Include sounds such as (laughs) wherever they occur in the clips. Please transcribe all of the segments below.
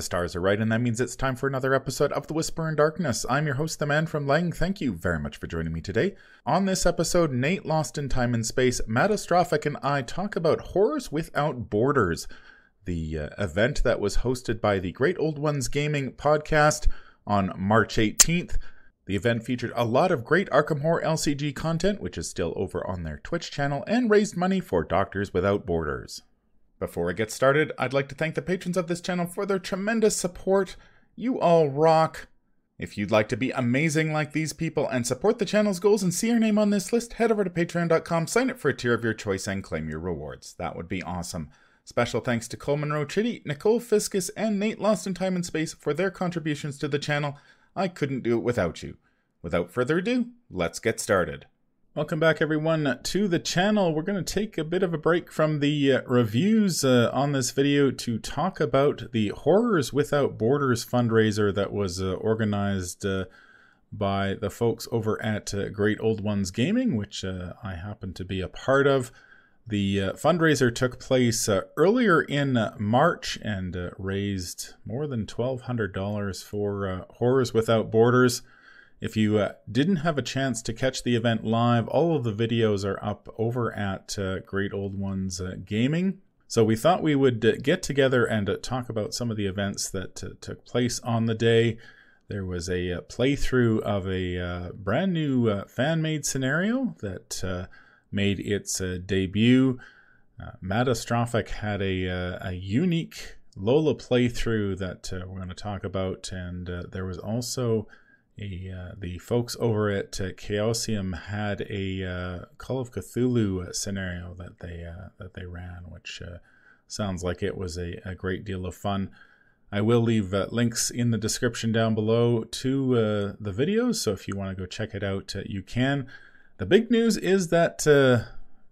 The stars are right, and that means it's time for another episode of The Whisper in Darkness. I'm your host, the man from Leng. Thank you very much for joining me today. On this episode, Nate Lost in Time and Space, Mattastrophic, and I talk about Horrors Without Borders, the uh, event that was hosted by the Great Old Ones Gaming podcast on March 18th. The event featured a lot of great Arkham Horror LCG content, which is still over on their Twitch channel, and raised money for Doctors Without Borders. Before I get started, I'd like to thank the patrons of this channel for their tremendous support. You all rock. If you'd like to be amazing like these people and support the channel's goals and see your name on this list, head over to patreon.com, sign up for a tier of your choice, and claim your rewards. That would be awesome. Special thanks to Cole Monroe Chitty, Nicole Fiscus, and Nate Lost in Time and Space for their contributions to the channel. I couldn't do it without you. Without further ado, let's get started. Welcome back, everyone, to the channel. We're going to take a bit of a break from the uh, reviews uh, on this video to talk about the Horrors Without Borders fundraiser that was uh, organized uh, by the folks over at uh, Great Old Ones Gaming, which I happen to be a part of. The fundraiser took place earlier in March and raised more than $1,200 for Horrors Without Borders. If you uh, didn't have a chance to catch the event live, all of the videos are up over at uh, Great Old Ones uh, Gaming. So we thought we would uh, get together and uh, talk about some of the events that uh, took place on the day. There was a playthrough of a brand new fan made scenario that made its debut. Uh, Mattastrophic had a, a unique Lola playthrough that we're going to talk about, and there was also a, uh, the folks over at uh, Chaosium had a uh, Call of Cthulhu scenario that they uh, that they ran, which uh, sounds like it was a, a, great deal of fun. I will leave uh, links in the description down below to the videos, so if you want to go check it out, you can. The big news is that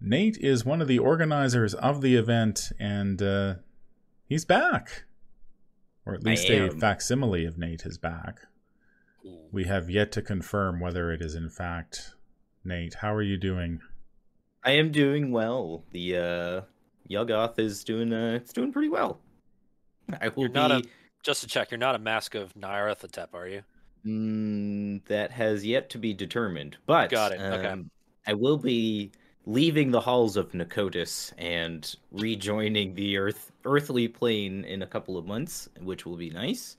Nate is one of the organizers of the event, and he's back, or at least a facsimile of Nate is back. We have yet to confirm whether it is in fact Nate. How are you doing? I am doing well. The uh Yuggoth is doing uh it's doing pretty well. I will you're not a just to check, you're not a mask of Nyarlathotep, are you? Mm, that has yet to be determined. But got it. Um, okay. I will be leaving the halls of Pnakotus and rejoining the earth earthly plane in a couple of months, which will be nice.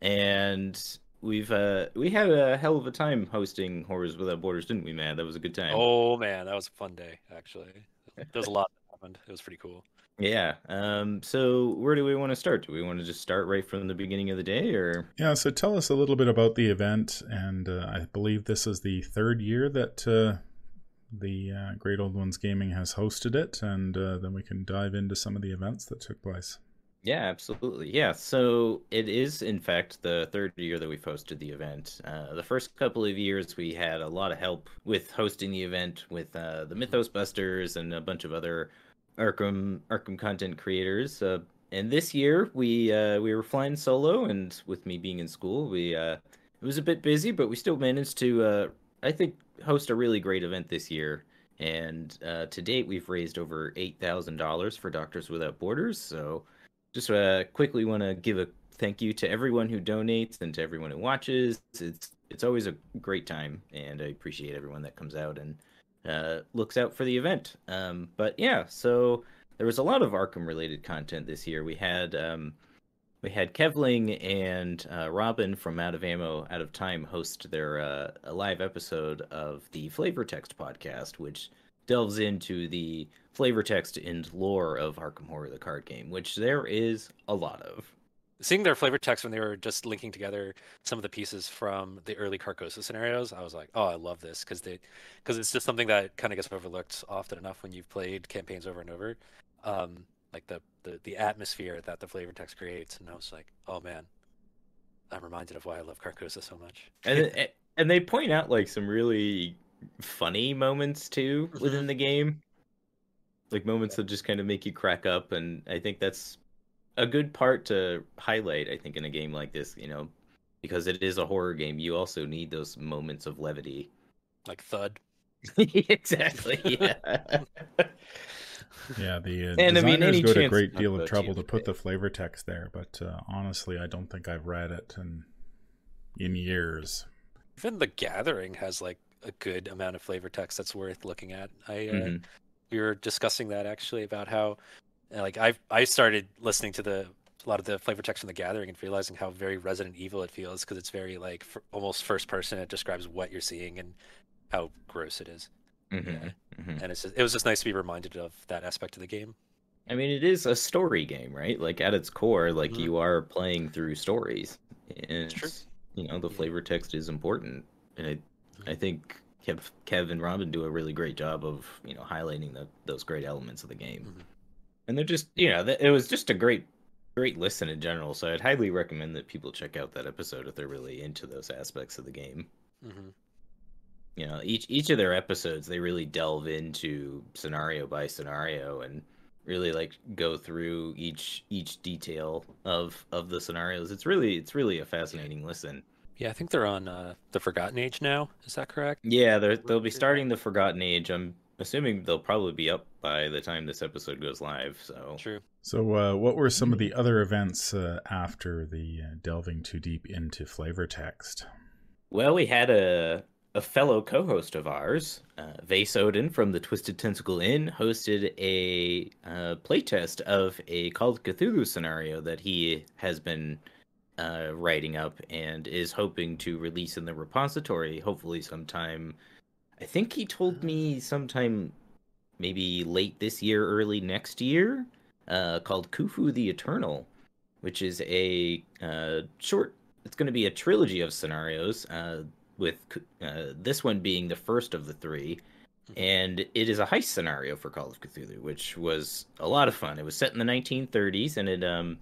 And we've uh we had a hell of a time hosting horrors without borders didn't we man that was a good time. Oh man that was a fun day actually. (laughs) There's a lot that happened. It was pretty cool. Yeah um so where do we want to start? Do we want to just start right from the beginning of the day or? Yeah so tell us a little bit about the event and uh, i believe this is the third year that uh the uh, Great Old Ones Gaming has hosted it, and uh, then we can dive into some of the events that took place. Yeah, absolutely. Yeah, so it is, in fact, the third year that we've hosted the event. Uh, the first couple of years, we had a lot of help with hosting the event with uh, the Mythos Busters and a bunch of other Arkham Arkham content creators. Uh, and this year, we uh, we were flying solo, and with me being in school, we uh, it was a bit busy, but we still managed to, uh, I think, host a really great event this year. And to date, we've raised over eight thousand dollars for Doctors Without Borders. So just uh, quickly want to give a thank you to everyone who donates and to everyone who watches. It's it's always a great time, and I appreciate everyone that comes out and uh, looks out for the event. Um, but yeah, so there was a lot of Arkham related content this year. We had um, we had Kevling and uh, Robin from Out of Ammo, Out of Time host their uh, a live episode of the Flavor Text podcast, which delves into the flavor text and lore of Arkham Horror, the card game, which there is a lot of. Seeing their flavor text when they were just linking together some of the pieces from the early Carcosa scenarios, I was like, "Oh, I love this," because they, because it's just something that kind of gets overlooked often enough when you've played campaigns over and over, um, like the, the the atmosphere that the flavor text creates. And I was like, "Oh man, I'm reminded of why I love Carcosa so much." And and they point out like some really funny moments too mm-hmm. within the game like moments that just kind of make you crack up and i think that's a good part to highlight i think in a game like this you know because it is a horror game you also need those moments of levity like thud (laughs) exactly yeah Yeah, the uh, And, I mean, designers any go to a great deal of trouble to GOT. put the flavor text there, but uh, honestly, I don't think I've read it in in years. Even the Gathering has like a good amount of flavor text that's worth looking at. I uh, Mhm. We were discussing that actually about how uh, like I I started listening to the a lot of the flavor text from the Gathering and realizing how very Resident Evil it feels because it's very like f- almost first person. It describes what you're seeing and how gross it is. Mhm. Mhm. And it's just, it was just nice to be reminded of that aspect of the game. I mean, it is a story game, right? Like at its core, like Mhm. you are playing through stories. And you know, the flavor text is important. And I, I Mhm. think Kev, Kev and Robin do a really great job of, you know, highlighting the, those great elements of the game. Mhm. And they're just, you know, it was just a great, great listen in general. So I'd highly recommend that people check out that episode if they're really into those aspects of the game. hmm you know each each of their episodes they really delve into scenario by scenario and really like go through each each detail of of the scenarios it's really it's really a fascinating listen Yeah, I think they're on uh, the Forgotten Age now. Is that correct? yeah they're, they'll be starting the forgotten age i'm assuming they'll probably be up by the time this episode goes live so True. So, uh, what were some of the other events uh, after the uh, delving too deep into flavor text? Well, we had a a fellow co-host of ours, uh, Vase Odin from the Twisted Tentacle Inn, hosted a uh, playtest of a Call of Cthulhu scenario that he has been uh, writing up and is hoping to release in the repository, hopefully sometime. I think he told me sometime, maybe late this year, early next year, uh, called Khufu the Eternal, which is a uh, short it's going to be a trilogy of scenarios uh, with uh, this one being the first of the three and it is a heist scenario for call of cthulhu which was a lot of fun it was set in the 1930s and it um,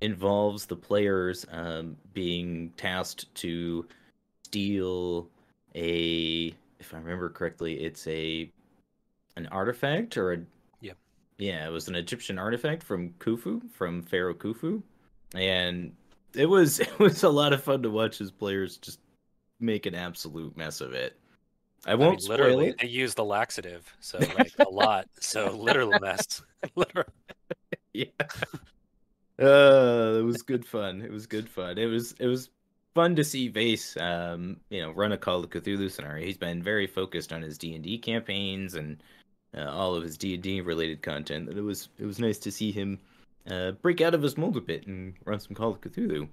involves the players um, being tasked to steal a if i remember correctly it's a an artifact or a Yep. yeah it was an egyptian artifact from khufu from pharaoh khufu and it was (laughs) it was a lot of fun to watch his players just make an absolute mess of it. I I won't mean, spoil literally, it. they use the laxative, so (laughs) like a lot. So literal mess. (laughs) literal. Yeah. Uh, it was good fun. It was good fun. It was it was fun to see Vase, um, you know, run a Call of Cthulhu scenario. He's been very focused on his D and D campaigns and uh, all of his D and D related content. And it was it was nice to see him uh, break out of his mold a bit and run some Call of Cthulhu.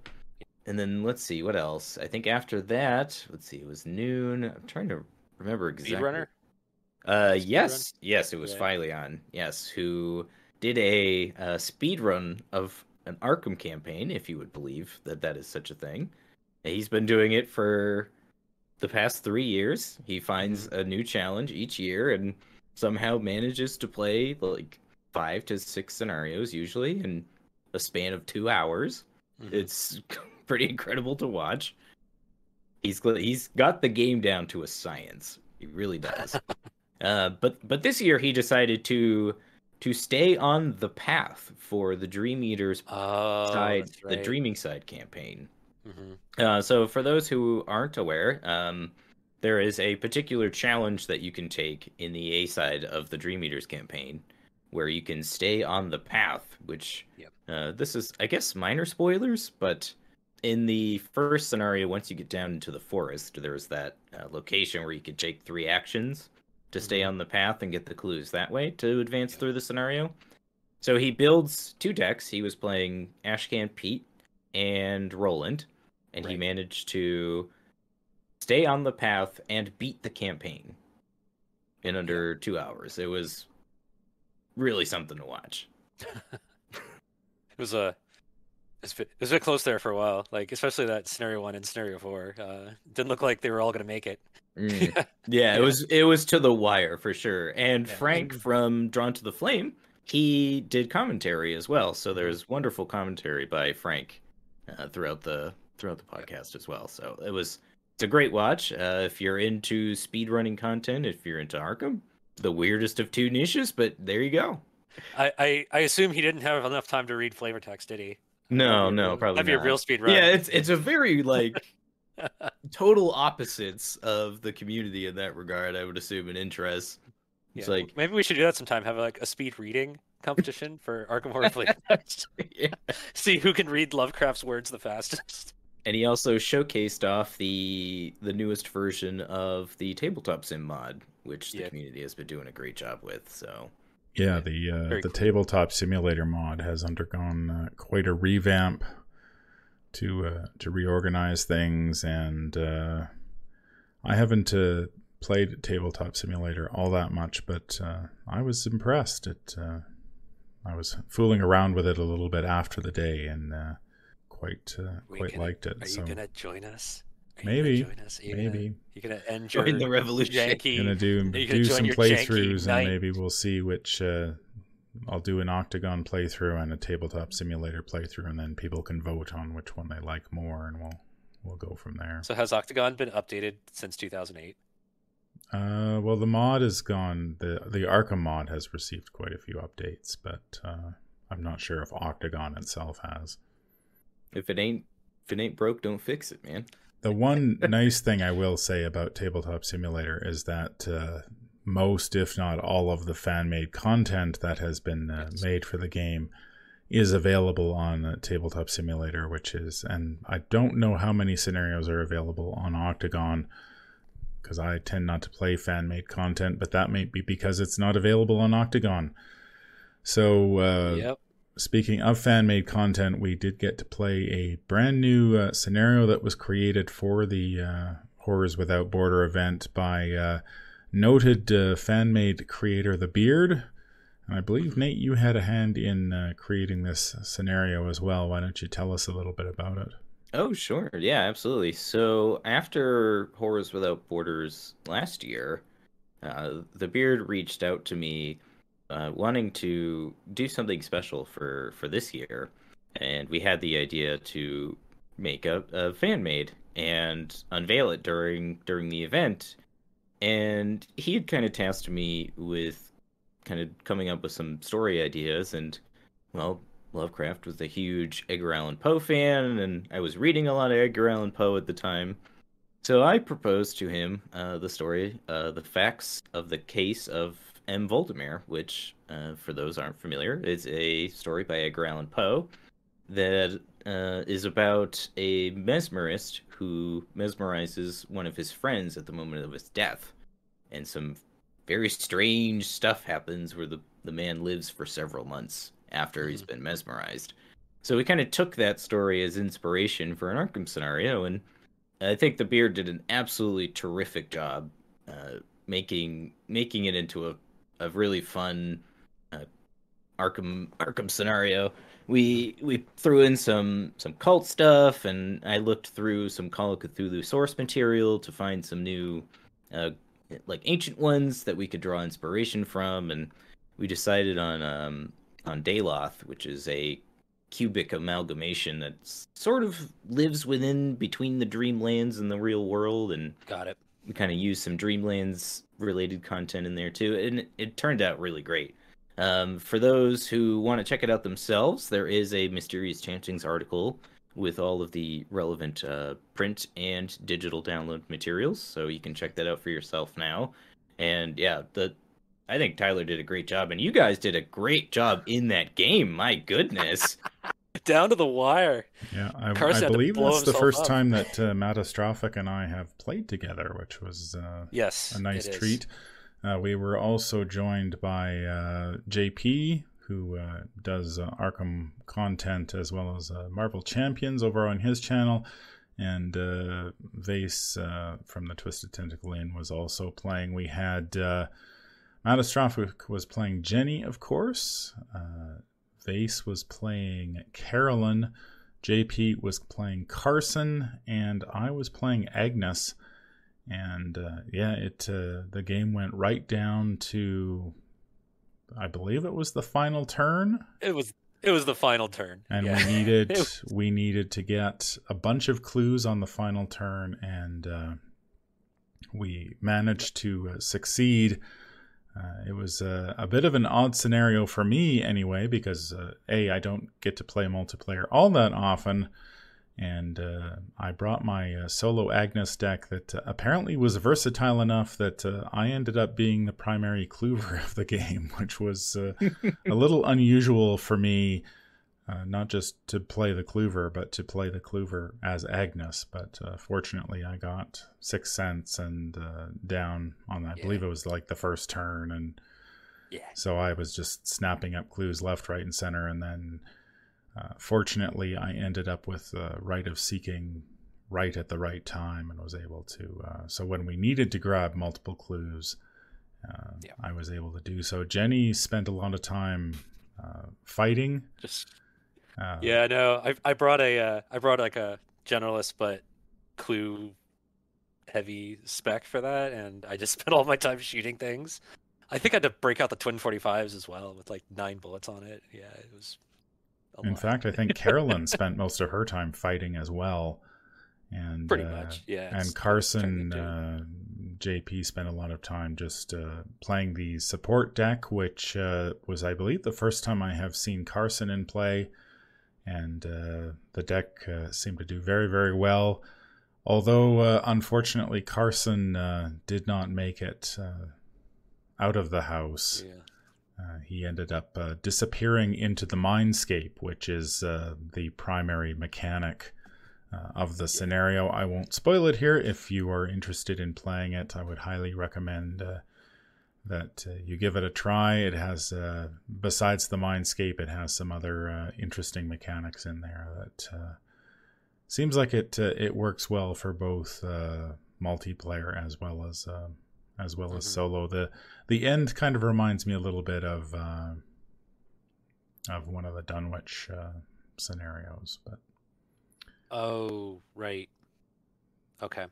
And then let's see what else. I think after that, let's see, it was noon. I'm trying to remember exactly. Speedrunner. Uh, Speed yes, yes, it was Yeah. Philion. Yes, who did a uh, speed run of an Arkham campaign, if you would believe that that is such a thing. He's been doing it for the past three years. He finds a new challenge each year and somehow manages to play like five to six scenarios, usually in a span of two hours. Mhm. It's (laughs) pretty incredible to watch. He's he's got the game down to a science. He really does. (laughs) uh, but but this year he decided to to stay on the path for the Dream Eaters Oh, side, right. the Dreaming Side campaign. Mhm. Uh, so for those who aren't aware, um, there is a particular challenge that you can take in the A side of the Dream Eaters campaign, where you can stay on the path. Which Yep. uh, this is, I guess, minor spoilers, but in the first scenario, once you get down into the forest, there's that uh, location where you can take three actions to stay Mhm. on the path and get the clues that way to advance through the scenario. So he builds two decks. He was playing Ashcan Pete and Roland, and he managed to stay on the path and beat the campaign in under two hours. It was really something to watch. (laughs) It was a. It was, a bit- it was a bit close there for a while, like especially that scenario one and scenario four. Uh, didn't look like they were all going to make it. Mm. (laughs) Yeah, it was it was to the wire for sure. And Yeah. Frank from Drawn to the Flame, he did commentary as well. So there's wonderful commentary by Frank uh, throughout the throughout the podcast as well. So it was it's a great watch. Uh, if you're into speedrunning content, if you're into Arkham, the weirdest of two niches, but there you go. I, I I assume he didn't have enough time to read flavor text, did he? No, no, probably That'd be a real speed run. Yeah, it's it's a very like (laughs) total opposites of the community in that regard. I would assume in interests. It's Yeah, like maybe we should do that sometime. Have like a speed reading competition for Arkham Horror Playtest. (laughs) yeah. (laughs) See who can read Lovecraft's words the fastest. And he also showcased off the the newest version of the tabletop sim mod, which the Yeah. community has been doing a great job with. So Yeah, the uh, the cool. tabletop simulator mod has undergone uh, quite a revamp to uh, to reorganize things, and uh, I haven't uh, played tabletop simulator all that much, but uh, I was impressed. It uh, I was fooling around with it a little bit after the day, and uh, quite uh, quite liked it. Are so you gonna join us? Are Maybe, you gonna join us? Are you maybe. Gonna, you gonna end your Join the revolution. janky? gonna do (laughs) Are gonna do join some playthroughs, and maybe we'll see which. Uh, I'll do an OCTGN playthrough and a tabletop simulator playthrough, and then people can vote on which one they like more, and we'll we'll go from there. So has OCTGN been updated since 2008? Uh, well, the mod is gone. the The Arkham mod has received quite a few updates, but uh, I'm not sure if OCTGN itself has. if it ain't if it ain't broke, don't fix it, man. The one nice thing I will say about Tabletop Simulator is that uh, most, if not all, of the fan made content that has been uh, Yes. made for the game is available on uh, Tabletop Simulator, which is, and I don't know how many scenarios are available on OCTGN because I tend not to play fan made content, but that may be because it's not available on OCTGN. So, uh, yep. Speaking of fan made content, we did get to play a brand new uh, scenario that was created for the uh, Horrors Without Border event by uh, noted uh, fan made creator The Beard. And I believe, Nate, you had a hand in uh, creating this scenario as well. Why don't you tell us a little bit about it? Oh, sure. Yeah, absolutely. So after Horrors Without Borders last year, uh, the Beard reached out to me, uh, wanting to do something special for for this year, and we had the idea to make a, a fan made and unveil it during during the event. And he had kind of tasked me with kind of coming up with some story ideas, and well, Lovecraft was a huge Edgar Allan Poe fan, and I was reading a lot of Edgar Allan Poe at the time. So I proposed to him uh, the story, uh, the facts of the case of M. Valdemar, which, uh, for those aren't familiar, is a story by Edgar Allan Poe that uh, is about a mesmerist who mesmerizes one of his friends at the moment of his death, and some very strange stuff happens where the, the man lives for several months after he's been mesmerized. So we kind of took that story as inspiration for an Arkham scenario, and I think the Beard did an absolutely terrific job uh, making making it into a, a really fun uh, Arkham Arkham scenario. We we threw in some some cult stuff, and I looked through some Call of Cthulhu source material to find some new uh, like ancient ones that we could draw inspiration from, and we decided on um, on Daoloth, which is a cubic amalgamation that sort of lives within between the dreamlands and the real world, and Got it. We kind of used some dreamlands related content in there too, and it, turned out really great. Um, for those who want to check it out themselves, there is a Mysterious Chantings article with all of the relevant uh, print and digital download materials, so you can check that out for yourself now. And yeah, the I think Tyler did a great job, and you guys did a great job in that game. My goodness. (laughs) Down to the wire. Yeah, I, Carson I believe that's the first up. time that (laughs) uh, Mattastrophic and I have played together, which was uh, Yes. a nice treat. Uh, we were also joined by uh, JP, who uh, does uh, Arkham content as well as uh, Marvel Champions over on his channel. And uh, Vase uh, from the Twisted Tentacle Inn was also playing. We had uh, Mattastrophic was playing Jenny, of course. Uh, Vase was playing Carolyn. JP was playing Carson, and I was playing Agnes and uh, yeah, it uh, the game went right down to, I believe it was the final turn, It was it was the final turn. and yeah. we (laughs) needed was- we needed to get a bunch of clues on the final turn, and uh, we managed to uh, succeed. Uh, it was uh, a bit of an odd scenario for me, anyway, because uh, a I don't get to play multiplayer all that often, and uh, I brought my uh, solo Agnes deck that uh, apparently was versatile enough that uh, I ended up being the primary (laughs) clover of the game, which was a little unusual for me. Uh, not just to play the clover, but to play the clover as Agnes. But fortunately, I got Sixth Sense and down on that. I believe it was like the first turn, and yeah. so I was just snapping up clues left, right, and center, and then uh, fortunately, I ended up with the Rite of Seeking right at the right time and was able to. Uh, so when we needed to grab multiple clues, uh, yeah. I was able to do so. Jenny spent a lot of time uh, fighting. Just yeah, no, I I brought a uh, I brought like a generalist but clue heavy spec for that, and I just (laughs) spent all my time shooting things. I think I had to break out the twin 45s as well with like nine bullets on it. Yeah, it was in fact, I think Carolyn spent most of her time fighting as well. And pretty uh, much, yeah. And Carson, uh, JP spent a lot of time just uh, playing the support deck, which uh, was, I believe, the first time I have seen Carson in play. And uh, the deck uh, seemed to do very, very well. Although, unfortunately, Carson did not make it out of the house. Yeah. Uh, he ended up uh, disappearing into the mindscape, which is uh, the primary mechanic uh, of the scenario. I won't spoil it here. If you are interested in playing it, I would highly recommend uh, that uh, you give it a try. It has, besides the mindscape, it has some other interesting mechanics in there that seems like it it works well for both multiplayer as well as as well mm-hmm. as solo. The the end kind of reminds me a little bit of uh, of one of the Dunwich uh, scenarios, but oh right, okay,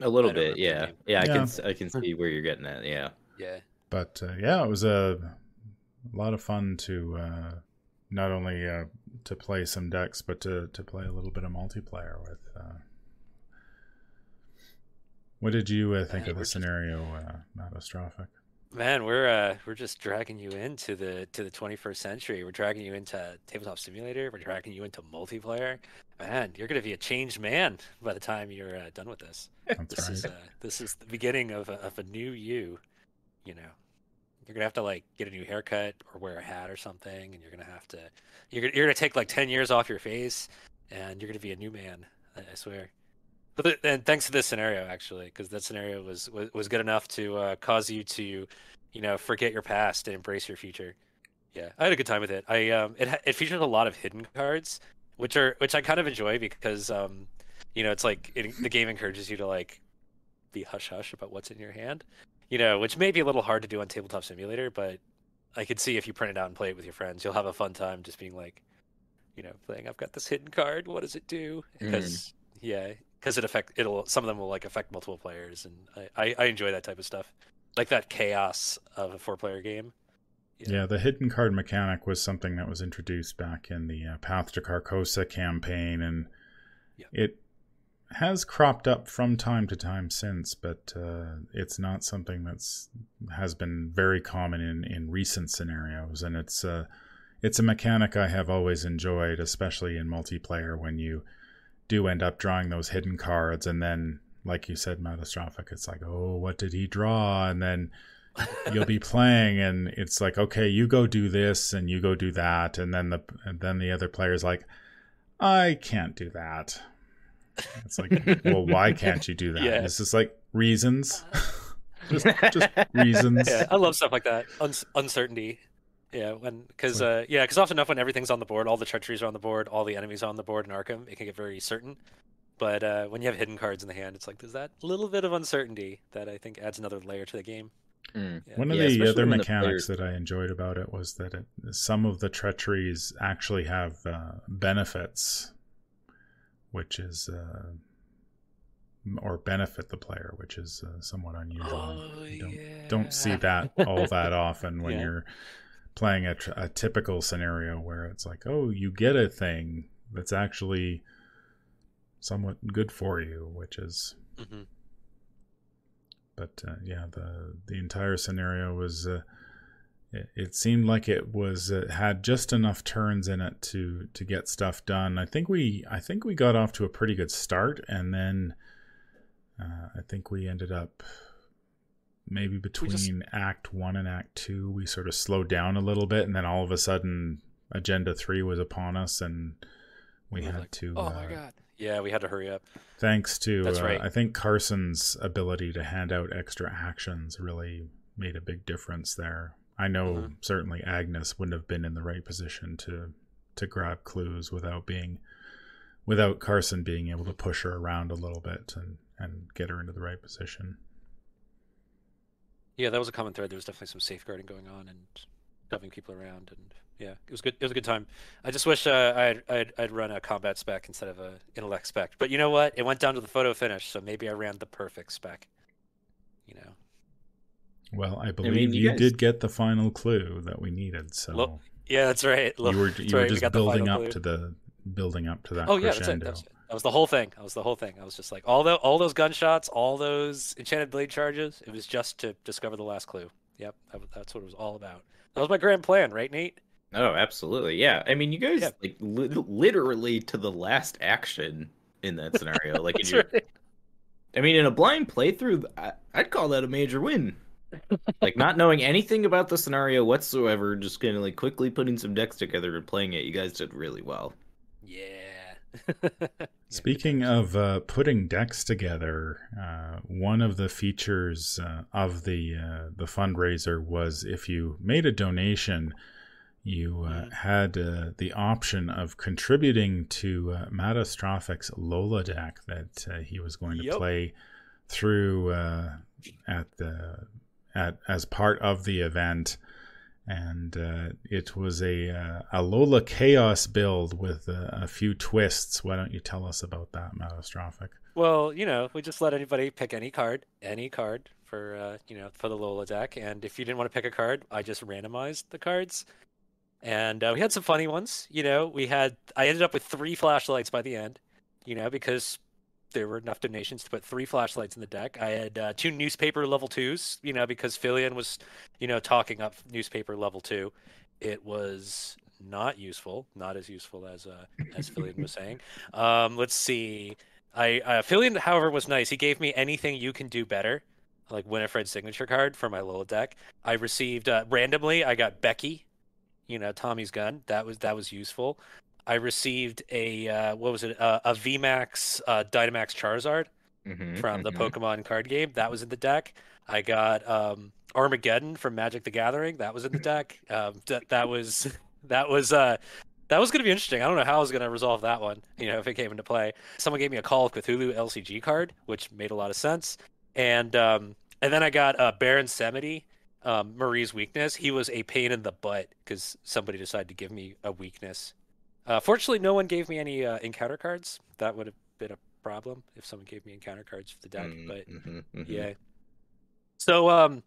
a little bit, yeah. yeah, I can I can see where you're getting at, yeah, yeah. But uh, yeah, it was a, a lot of fun to uh, not only uh, to play some decks, but to to play a little bit of multiplayer with. Uh, what did you uh, think of the scenario, uh, Mattastrophic? Man, we're uh, we're just dragging you into the to the 21st century. We're dragging you into tabletop simulator. We're dragging you into multiplayer. Man, you're gonna be a changed man by the time you're uh, done with this. That's this right. is uh, this is the beginning of a, of a new you. You know, you're gonna have to like get a new haircut or wear a hat or something, and you're gonna have to you're gonna, you're gonna take like 10 years off your face, and you're gonna be a new man. I, I swear. But and thanks to this scenario actually, because that scenario was, was was good enough to uh, cause you to, you know, forget your past and embrace your future. Yeah, I had a good time with it. I um, it it features a lot of hidden cards, which are which I kind of enjoy because um, you know, it's like it, the game encourages you to like be hush hush about what's in your hand, you know, which may be a little hard to do on Tabletop Simulator, but I could see if you print it out and play it with your friends, you'll have a fun time just being like, you know, playing. I've got this hidden card. What does it do? Because mm. yeah, because it affect it'll some of them will like affect multiple players, and I, I, I enjoy that type of stuff, like that chaos of a four player game. Yeah. yeah. the hidden card mechanic was something that was introduced back in the uh, Path to Carcosa campaign, and yeah. it has cropped up from time to time since, but uh, it's not something that's has been very common in in recent scenarios, and it's uh, it's a mechanic I have always enjoyed, especially in multiplayer when you do end up drawing those hidden cards and then like you said mattastrophic it's like oh what did he draw? And then you'll be (laughs) playing and it's like okay you go do this and you go do that. And then the and then the other player's like i can't do that it's like well why (laughs) can't you do that yeah. it's just like reasons (laughs) just, just reasons yeah i love stuff like that Un- uncertainty yeah, when because uh, yeah, because often enough when everything's on the board, all the treacheries are on the board, all the enemies are on the board in Arkham, it can get very certain. But uh, when you have hidden cards in the hand, it's like there's that little bit of uncertainty that I think adds another layer to the game. Mm. Yeah. One of yeah, the other mechanics that I enjoyed about it was that it, some of the treacheries actually have uh, benefits, which is uh, or benefit the player, which is uh, somewhat unusual. Oh, you don't, yeah. don't see that all (laughs) that often when you're playing a, a typical scenario where it's like, oh, you get a thing that's actually somewhat good for you, which is. Mm-hmm. But uh, yeah, the the entire scenario was uh, it, it seemed like it was it had just enough turns in it to to get stuff done. I think we I think we got off to a pretty good start, and then uh, I think we ended up maybe between just... Act One and Act Two, we sort of slowed down a little bit, and then all of a sudden, Agenda Three was upon us, and we had like, to. Oh uh, my god! Yeah, we had to hurry up. Thanks to That's uh, right. I think Carson's ability to hand out extra actions really made a big difference there. I know mm-hmm. certainly Agnes wouldn't have been in the right position to to grab clues without being without Carson being able to push her around a little bit and and get her into the right position. Yeah, that was a common thread. There was definitely some safeguarding going on and shoving people around, and yeah, it was good. It was a good time. I just wish uh, I'd, I'd I'd run a combat spec instead of a intellect spec. But you know what? It went down to the photo finish, so maybe I ran the perfect spec. You know. Well, I believe I mean, you, you guys... did get the final clue that we needed. So Look, yeah, that's right. Look, you were you were right. just building up clue. to the building up to that. Oh yeah, that's it. That's it. That was the whole thing. That was the whole thing. I was just like all the all those gunshots, all those enchanted blade charges. It was just to discover the last clue. Yep, that, that's what it was all about. That was my grand plan, right, Nate? Oh, absolutely. Yeah. I mean, you guys yeah. like li- literally to the last action in that scenario. Like, (laughs) in your... right. I mean, in a blind playthrough, I- I'd call that a major win like not knowing anything about the scenario whatsoever, just kind of like quickly putting some decks together and playing it. You guys did really well. Yeah. (laughs) Speaking of uh, putting decks together, uh, one of the features uh, of the uh, the fundraiser was if you made a donation, you uh, mm-hmm. had uh, the option of contributing to uh, Mattastrophic's Lola deck that he was going to yep. play through at the at as part of the event, and uh, it was a uh, a Lola Chaos build with a, a, few twists. Why don't you tell us about that, Mattastrophic? Well, you know, we just let anybody pick any card, any card for uh, you know for the Lola deck, and if you didn't want to pick a card, I just randomized the cards. And uh, we had some funny ones. You know, we had I ended up with three flashlights by the end. You know, because there were enough donations to put three flashlights in the deck. I had uh, two newspaper level twos, you know, because Filion was, you know, talking up newspaper level two. It was not useful, not as useful as uh, as Filion was saying. (laughs) Um, let's see. I uh, Filion, however, was nice. He gave me anything you can do better, like Winifred's signature card for my Lola deck. I received uh, randomly. I got Becky, you know, Tommy's gun. That was that was useful. I received a uh, what was it? Uh, a VMAX uh, Dynamax Charizard mm-hmm, from the mm-hmm. Pokemon card game. That was in the deck. I got um, Armageddon from Magic the Gathering. That was in the (laughs) deck. Um, that that was (laughs) that was uh, that was going to be interesting. I don't know how I was going to resolve that one. You know, if it came into play. Someone gave me a Call of Cthulhu LCG card, which made a lot of sense. And um, and then I got uh, Baron Samedi, um, Marie's weakness. He was a pain in the butt because somebody decided to give me a weakness uh, fortunately, no one gave me any uh, encounter cards. That would have been a problem if someone gave me encounter cards for the deck. Mm-hmm, but mm-hmm, mm-hmm. yeah. So um,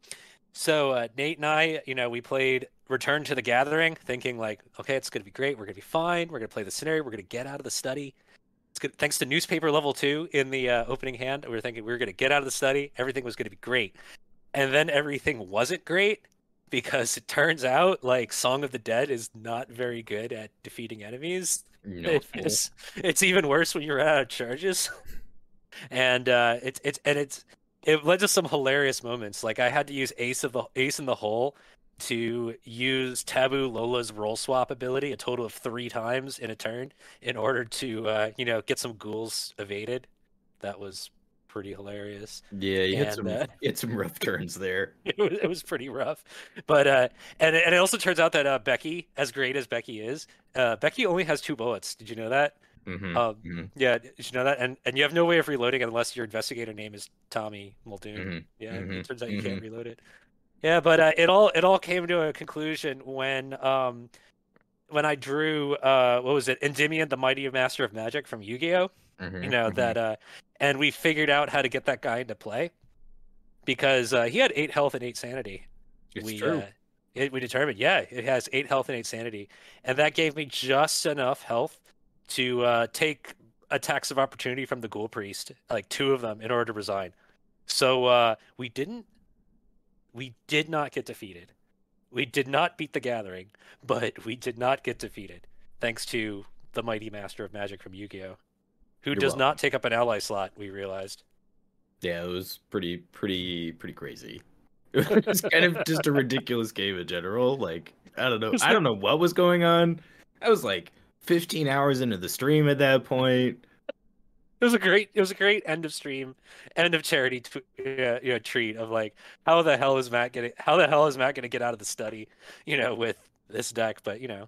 so uh, Nate and I, you know, we played Return to the Gathering, thinking like, okay, it's gonna be great. We're gonna be fine. We're gonna play the scenario. We're gonna get out of the study. It's good. Thanks to newspaper level two in the uh, opening hand, we were thinking we were gonna get out of the study. Everything was gonna be great, and then everything wasn't great because it turns out like Song of the Dead is not very good at defeating enemies. No. It's, (laughs) it's even worse when you're out of charges. and uh, it's it's and it's it led to some hilarious moments. Like I had to use Ace of the Ace in the Hole to use Taboo Lola's roll swap ability a total of three times in a turn in order to uh, you know get some ghouls evaded. That was pretty hilarious. Yeah, you and, had some uh, you had some rough turns there. (laughs) It was, it was pretty rough, but uh, and and it also turns out that uh, Becky, as great as Becky is, uh, Becky only has two bullets. Did you know that? Mm-hmm. Um, mm-hmm. Yeah, did you know that? And and you have no way of reloading unless your investigator name is Tommy Muldoon. Mm-hmm. Yeah, it mm-hmm. turns out you can't mm-hmm. reload it. Yeah, but uh, it all it all came to a conclusion when um when I drew uh what was it Endymion the Mighty Master of Magic from Yu-Gi-Oh. Mm-hmm, you know mm-hmm. that uh and we figured out how to get that guy into play because uh, he had eight health and eight sanity. It's we, true. Uh, it, we determined, yeah, it has eight health and eight sanity, and that gave me just enough health to uh, take attacks of opportunity from the ghoul priest, like two of them, in order to resign. So uh, we didn't, we did not get defeated. we did not beat the Gathering, but we did not get defeated, thanks to the mighty Master of Magic from Yu-Gi-Oh, who You're does welcome. not take up an ally slot. We realized. Yeah, it was pretty, pretty, pretty crazy. (laughs) It (laughs) was kind of just a ridiculous game in general. Like, I don't know. I don't know what was going on. I was like 15 hours into the stream at that point. It was a great. It was a great end of stream, end of charity, t- yeah, you know, treat of like, how the hell is Matt getting? How the hell is Matt going to get out of the study? You know, with this deck, but you know,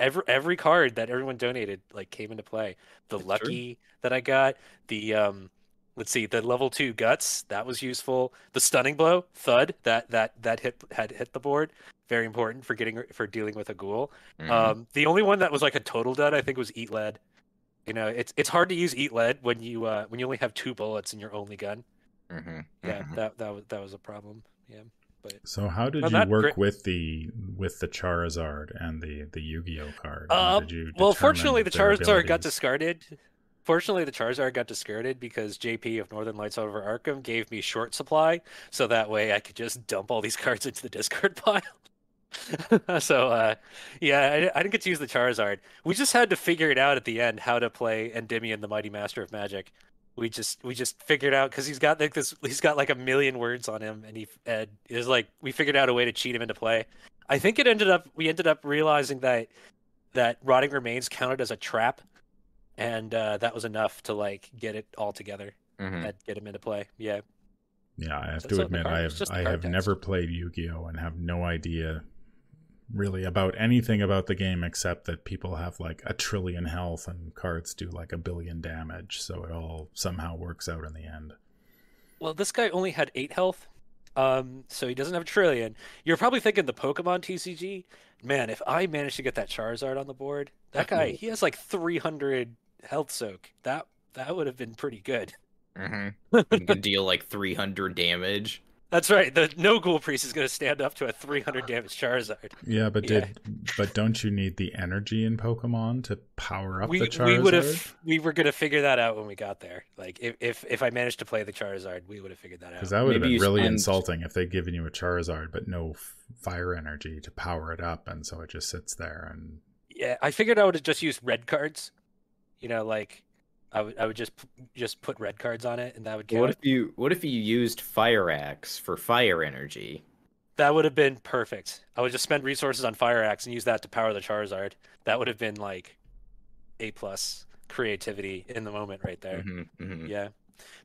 every every card that everyone donated like came into play. The true. lucky that I got, the um, let's see, the level two guts that was useful. The stunning blow, thud that that that hit had hit the board. Very important for getting for dealing with a ghoul. Mhm. Um, the only one that was like a total dud, I think, was Eat Lead. You know, it's it's hard to use Eat Lead when you uh, when you only have two bullets in your only gun. Mhm, Yeah, mhm. that that was that was a problem. Yeah, So how did you work great- with the with the Charizard and the the Yu-Gi-Oh card? Um, you well, fortunately, the Charizard got discarded. Fortunately, the Charizard got discarded because JP of Northern Lights over Arkham gave me short supply, so that way I could just dump all these (laughs) cards into the discard pile. (laughs) so, uh, yeah, I, I didn't get to use the Charizard. We just had to figure it out at the end how to play Endymion, the Mighty Master of Magic. We just we just figured out because he's got like this he's got like a million words on him, and he and it was like we figured out a way to cheat him into play. I think it ended up we ended up realizing that that rotting remains counted as a trap, and uh, that was enough to like get it all together Mhm. and get him into play. Yeah, Yeah, I have So- to admit, I have I have text. never played Yu-Gi-Oh and have no idea really about anything about the game except that people have like a trillion health and cards do like a billion damage, so it all somehow works out in the end. Well, this guy only had eight health, um, so he doesn't have a trillion. You're probably thinking the Pokemon TCG. Man, if I managed to get that Charizard on the board, that guy he has like 300 health soak. That that would have been pretty good. Mhm. You can deal like 300 damage. That's right. The no ghoul priest is going to stand up to a 300 damage Charizard. Yeah, but Yeah. did but don't you need the energy in Pokemon to power up we the Charizard? we would have we were going to figure that out when we got there. Like if if, if I managed to play the Charizard, we would have figured that out. Because that would have been really spend- insulting if they'd given you a Charizard but no fire energy to power it up, and so it just sits there. And Yeah, I figured I would have just used red cards. You know, like I would I would just just put red cards on it, and that would count. What if you what if you used Fire Axe for fire energy? That would have been perfect. I would just spend resources on Fire Axe and use that to power the Charizard. That would have been like a plus creativity in the moment right there. Mhm, mhm. Yeah,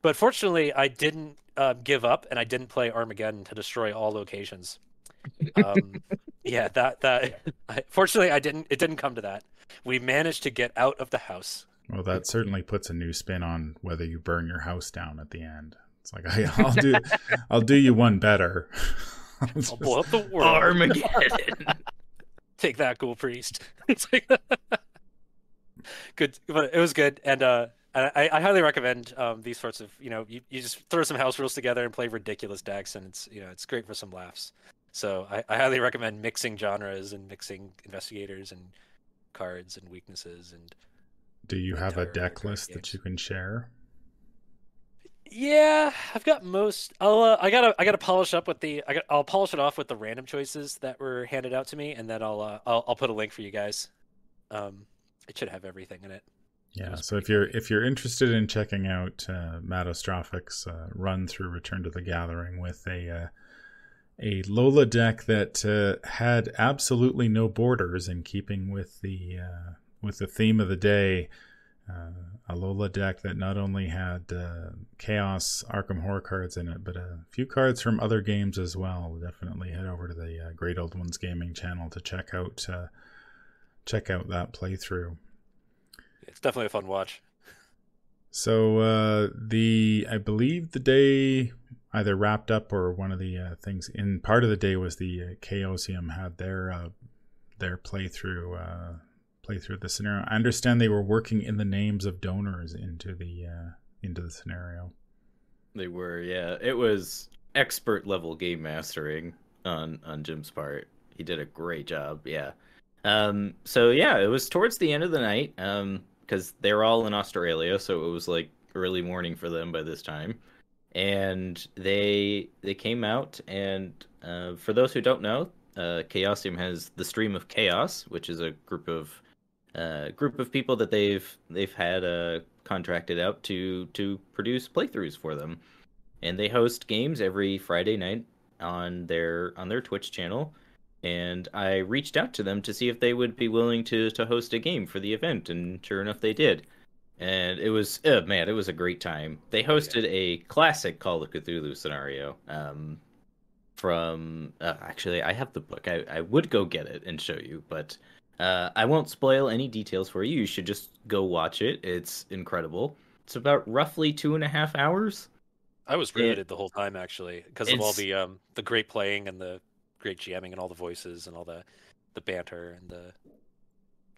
but fortunately, I didn't uh, give up, and I didn't play Armageddon to destroy all locations. Um, (laughs) yeah, that that. (laughs) I, fortunately, I didn't. It didn't come to that. We managed to get out of the house. Well, that certainly puts a new spin on whether you burn your house down at the end. It's like (laughs) I, I'll do, (laughs) I'll do you one better. I'll (laughs) I'll blow up the world. Armageddon. Take that, ghoul priest. It's like good, but it was good, and uh, I, I highly recommend um, these sorts of you know you, you just throw some house rules together and play ridiculous decks, and it's you know it's great for some laughs. So I, I highly recommend mixing genres and mixing investigators and cards and weaknesses and do you have a deck great list that you can share? Yeah, I've got most. I'll uh, I gotta I gotta polish up with the I got I'll polish it off with the random choices that were handed out to me, and then I'll uh, I'll I'll put a link for you guys. Um, it should have everything in it. Yeah. was So if you're if you're interested in checking out uh, Mattastrophics uh, run through Return to the Gathering with a uh, a Lola deck that uh, had absolutely no borders in keeping with the uh, with the theme of the day. Uh, a Lola deck that not only had uh, Chaos Arkham Horror cards in it, but a few cards from other games as well. Definitely head over to the uh, Great Old Ones Gaming channel to check out uh, check out that playthrough. It's definitely a fun watch. So uh, the I believe the day either wrapped up or one of the uh, things in part of the day was the uh, Chaosium had their uh, their playthrough uh, playthrough the scenario. I understand they were working in the names of donors into the uh, into the scenario. They were, yeah. It was expert level game mastering on on Jim's part. He did a great job, yeah. Um, so yeah, it was towards the end of the night, um, because they were all in Australia, so it was like early morning for them by this time. And they they came out, and uh, for those who don't know, uh, Chaosium has the Stream of Chaos, which is a group of uh, group of people that they've they've had uh, contracted out to to produce playthroughs for them, and they host games every Friday night on their on their Twitch channel. And I reached out to them to see if they would be willing to to host a game for the event, and sure enough, they did. And it was oh, man, it was a great time. They hosted a classic Call of Cthulhu scenario. Um, from uh, actually, I have the book. I I would go get it and show you, but uh, I won't spoil any details for you. You should just go watch it. It's incredible. It's about roughly two and a half hours. I was riveted the whole time actually because of all the um the great playing and the great jamming and all the voices and all the the banter and the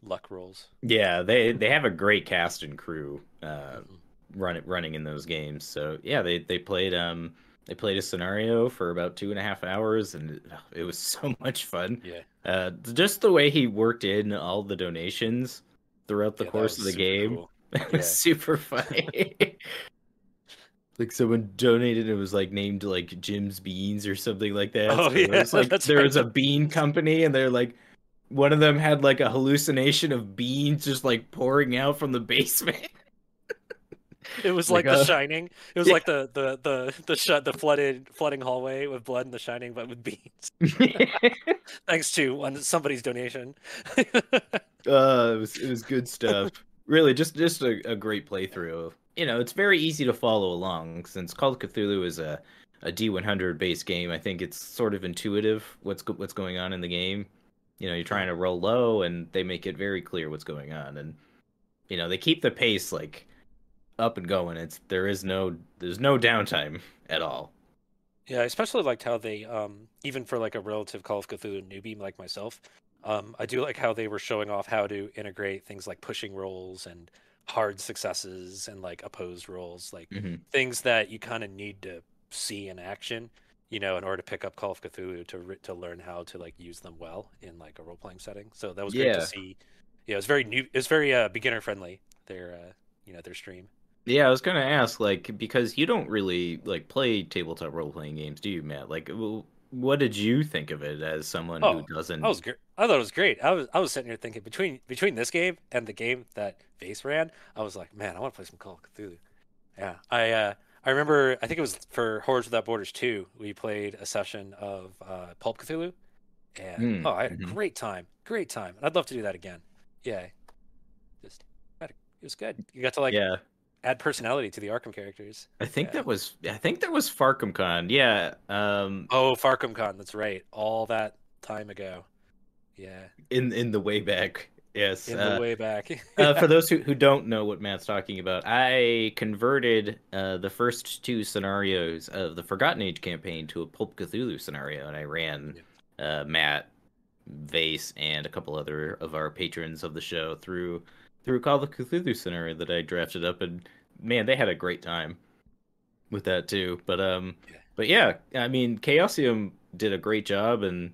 luck rolls. Yeah, they they have a great cast and crew uh, run running in those games. So yeah, they they played um they played a scenario for about two and a half hours, and it, (laughs) was (laughs) so much fun. Yeah. Uh, just the way he worked in all the donations throughout the Yeah, course of the game. cool. (laughs) It Yeah. was super funny. like someone donated, and it was like named like Jim's Beans or something like that. Oh, So yeah, was like there right. was a bean company, and they're like, one of them had like a hallucination of beans just like pouring out from the basement. It was Like like, The a- Shining. It was Yeah. like the the the the shut the flooded flooding hallway with blood in The Shining, but with beans. (laughs) Thanks to one somebody's donation. (laughs) Uh, it was it was good stuff. really, just just a, a great playthrough. You know, it's very easy to follow along since Call of Cthulhu is a a D100 based game. I think it's sort of intuitive what's go- what's going on in the game. You know, you're trying to roll low, and they make it very clear what's going on, and you know they keep the pace like up and going. It's there is no there's no downtime at all. Yeah, I especially liked how they, um, even for like a relative Call of Cthulhu newbie like myself, um, I do like how they were showing off how to integrate things like pushing rolls and hard successes and like opposed rolls, like Mhm. things that you kind of need to see in action, you know, in order to pick up Call of Cthulhu to to learn how to like use them well in like a role playing setting. So that was great to see. Yeah, it was very new. It's very uh, beginner friendly. Their uh, you know their stream. Yeah, I was gonna ask, like, because you don't really like play tabletop role playing games, do you, Matt? Like, what did you think of it as someone Oh, who doesn't? I was great. I thought it was great. I was I was sitting here thinking between between this game and the game that Vase ran, I was like, man, I want to play some Call of Cthulhu. Yeah, I uh, I remember. I think it was for Horrors Without Borders two. We played a session of uh, Pulp Cthulhu, and Hmm, oh, I had a mhm. great time. Great time, and I'd love to do that again. Yeah, just it was good. You got to like yeah, add personality to the Arkham characters. I think yeah. that was. I think that was Farcom Con. Yeah, um, Oh, Farcom Con. That's right. All that time ago. Yeah, in in the way back. Yes. in uh, the way back. uh, (laughs) for those who, who don't know what Matt's talking about, I converted uh, the first two scenarios of the Forgotten Age campaign to a Pulp Cthulhu scenario, and I ran uh, Matt, Vase, and a couple other of our patrons of the show through through Call of Cthulhu scenario that I drafted up, and man, they had a great time with that too. But um, Yeah. but yeah, I mean, Chaosium did a great job, and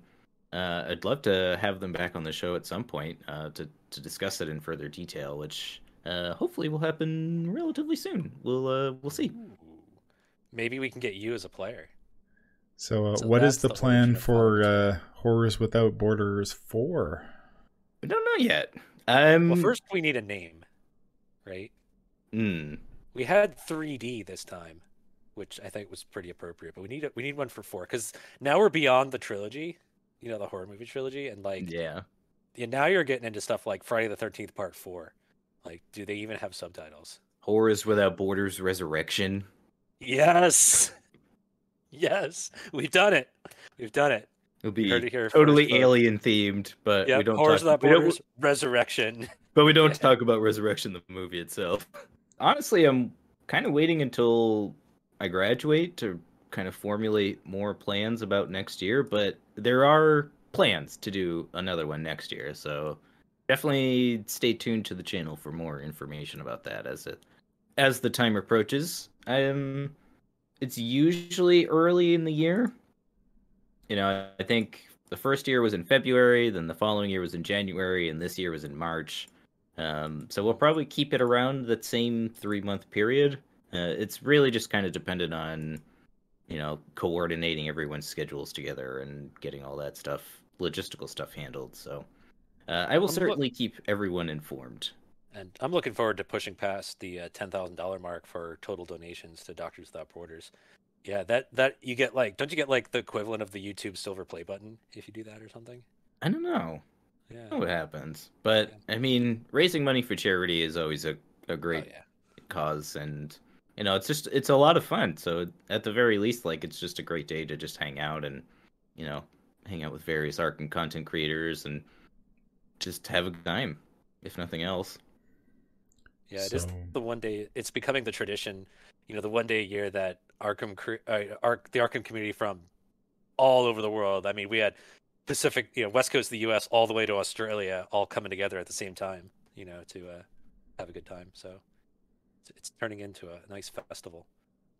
uh, I'd love to have them back on the show at some point uh, to to discuss it in further detail, which uh, hopefully will happen relatively soon. We'll uh, we'll see. Maybe we can get you as a player. So, uh, So what is the the plan for uh, Horrors Without Borders 4? We don't know yet. Um, Well, first we need a name, right? hmm. We had 3D this time, which I think was pretty appropriate. But we need a, we need one for four because now we're beyond the trilogy, you know, the horror movie trilogy, and like yeah. yeah, now you're getting into stuff like Friday the Thirteenth Part Four. Like, do they even have subtitles? Horrors Without Borders Resurrection. Yes, yes, we've done it. We've done it. It'll be it totally first, alien themed, but Yeah, we don't Horrors talk, Without Borders, Resurrection. but we don't (laughs) talk about Resurrection, the movie itself. Honestly, I'm kind of waiting until I graduate to kind of formulate more plans about next year, but there are plans to do another one next year, so definitely stay tuned to the channel for more information about that as it as the time approaches. Um it's usually early in the year. You know, I think the first year was in February, then the following year was in January, and this year was in March. Um, so we'll probably keep it around that same three month period. Uh, it's really just kind of dependent on, you know, coordinating everyone's schedules together and getting all that stuff logistical stuff handled. So uh, I will I'm certainly keep everyone informed. And I'm looking forward to pushing past the uh, ten thousand dollar mark for total donations to Doctors Without Borders. Yeah, that that you get like, don't you get like the equivalent of the YouTube silver play button if you do that or something? I don't know. Yeah. I don't know what happens, but I mean, raising money for charity is always a, a Oh, great yeah. cause, and you know, it's just it's a lot of fun. So at the very least, like it's just a great day to just hang out and you know, hang out with various art and content creators and just have a good time, if nothing else. Yeah, it is So- the one day. It's becoming the tradition. You know, the one day a year that Arkham, cre- uh, Ark, the Arkham community from all over the world. I mean, we had Pacific, you know, West Coast of the U.S. all the way to Australia, all coming together at the same time. You know, to uh, have a good time. So it's, it's turning into a nice festival.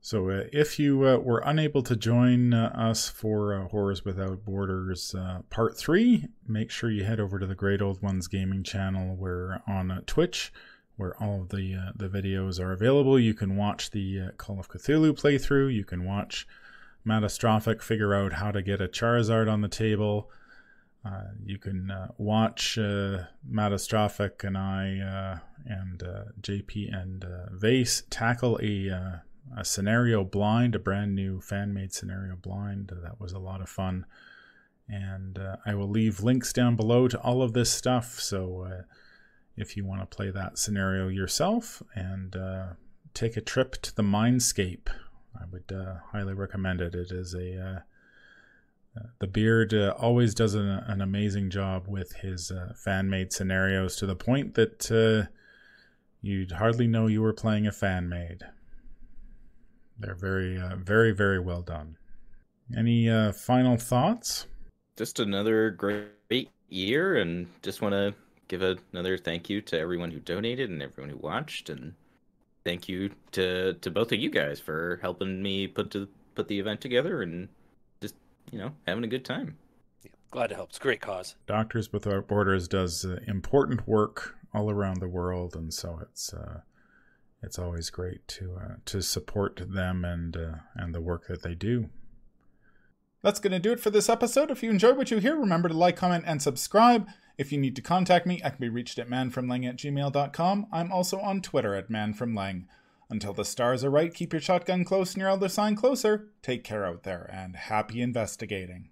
So, uh, if you uh, were unable to join uh, us for uh, Horrors Without Borders uh, Part 3, make sure you head over to the Great Old Ones Gaming channel. We're on Twitch, where all of the, the videos are available. You can watch the Call of Cthulhu playthrough. You can watch Mattastrophic figure out how to get a Charizard on the table. Uh, you can uh, watch uh, Mattastrophic and I uh, and uh, JP and uh, Vase tackle a a scenario blind, a brand new fan made scenario blind. That was a lot of fun. And I will leave links down below to all of this stuff. So if you want to play that scenario yourself and take a trip to the Mindscape, I would uh, highly recommend it. It is a. Uh, uh, the beard uh, always does an, an amazing job with his uh, fan made scenarios to the point that uh, you'd hardly know you were playing a fan made. They're very, very, very well done. Any final thoughts? Just another great year, and just want to give another thank you to everyone who donated and everyone who watched, and thank you to to both of you guys for helping me put to put the event together and just you know having a good time. Yeah, glad to help. It's a great cause. Doctors Without Borders does uh, important work all around the world, and so it's uh, it's always great to uh, to support them and uh, and the work that they do. That's going to do it for this episode. If you enjoyed what you hear, remember to like, comment, and subscribe. If you need to contact me, I can be reached at manfromleng at gmail.com. I'm also on Twitter at manfromleng. Until the stars are right, keep your shotgun close and your elder sign closer. Take care out there, and happy investigating.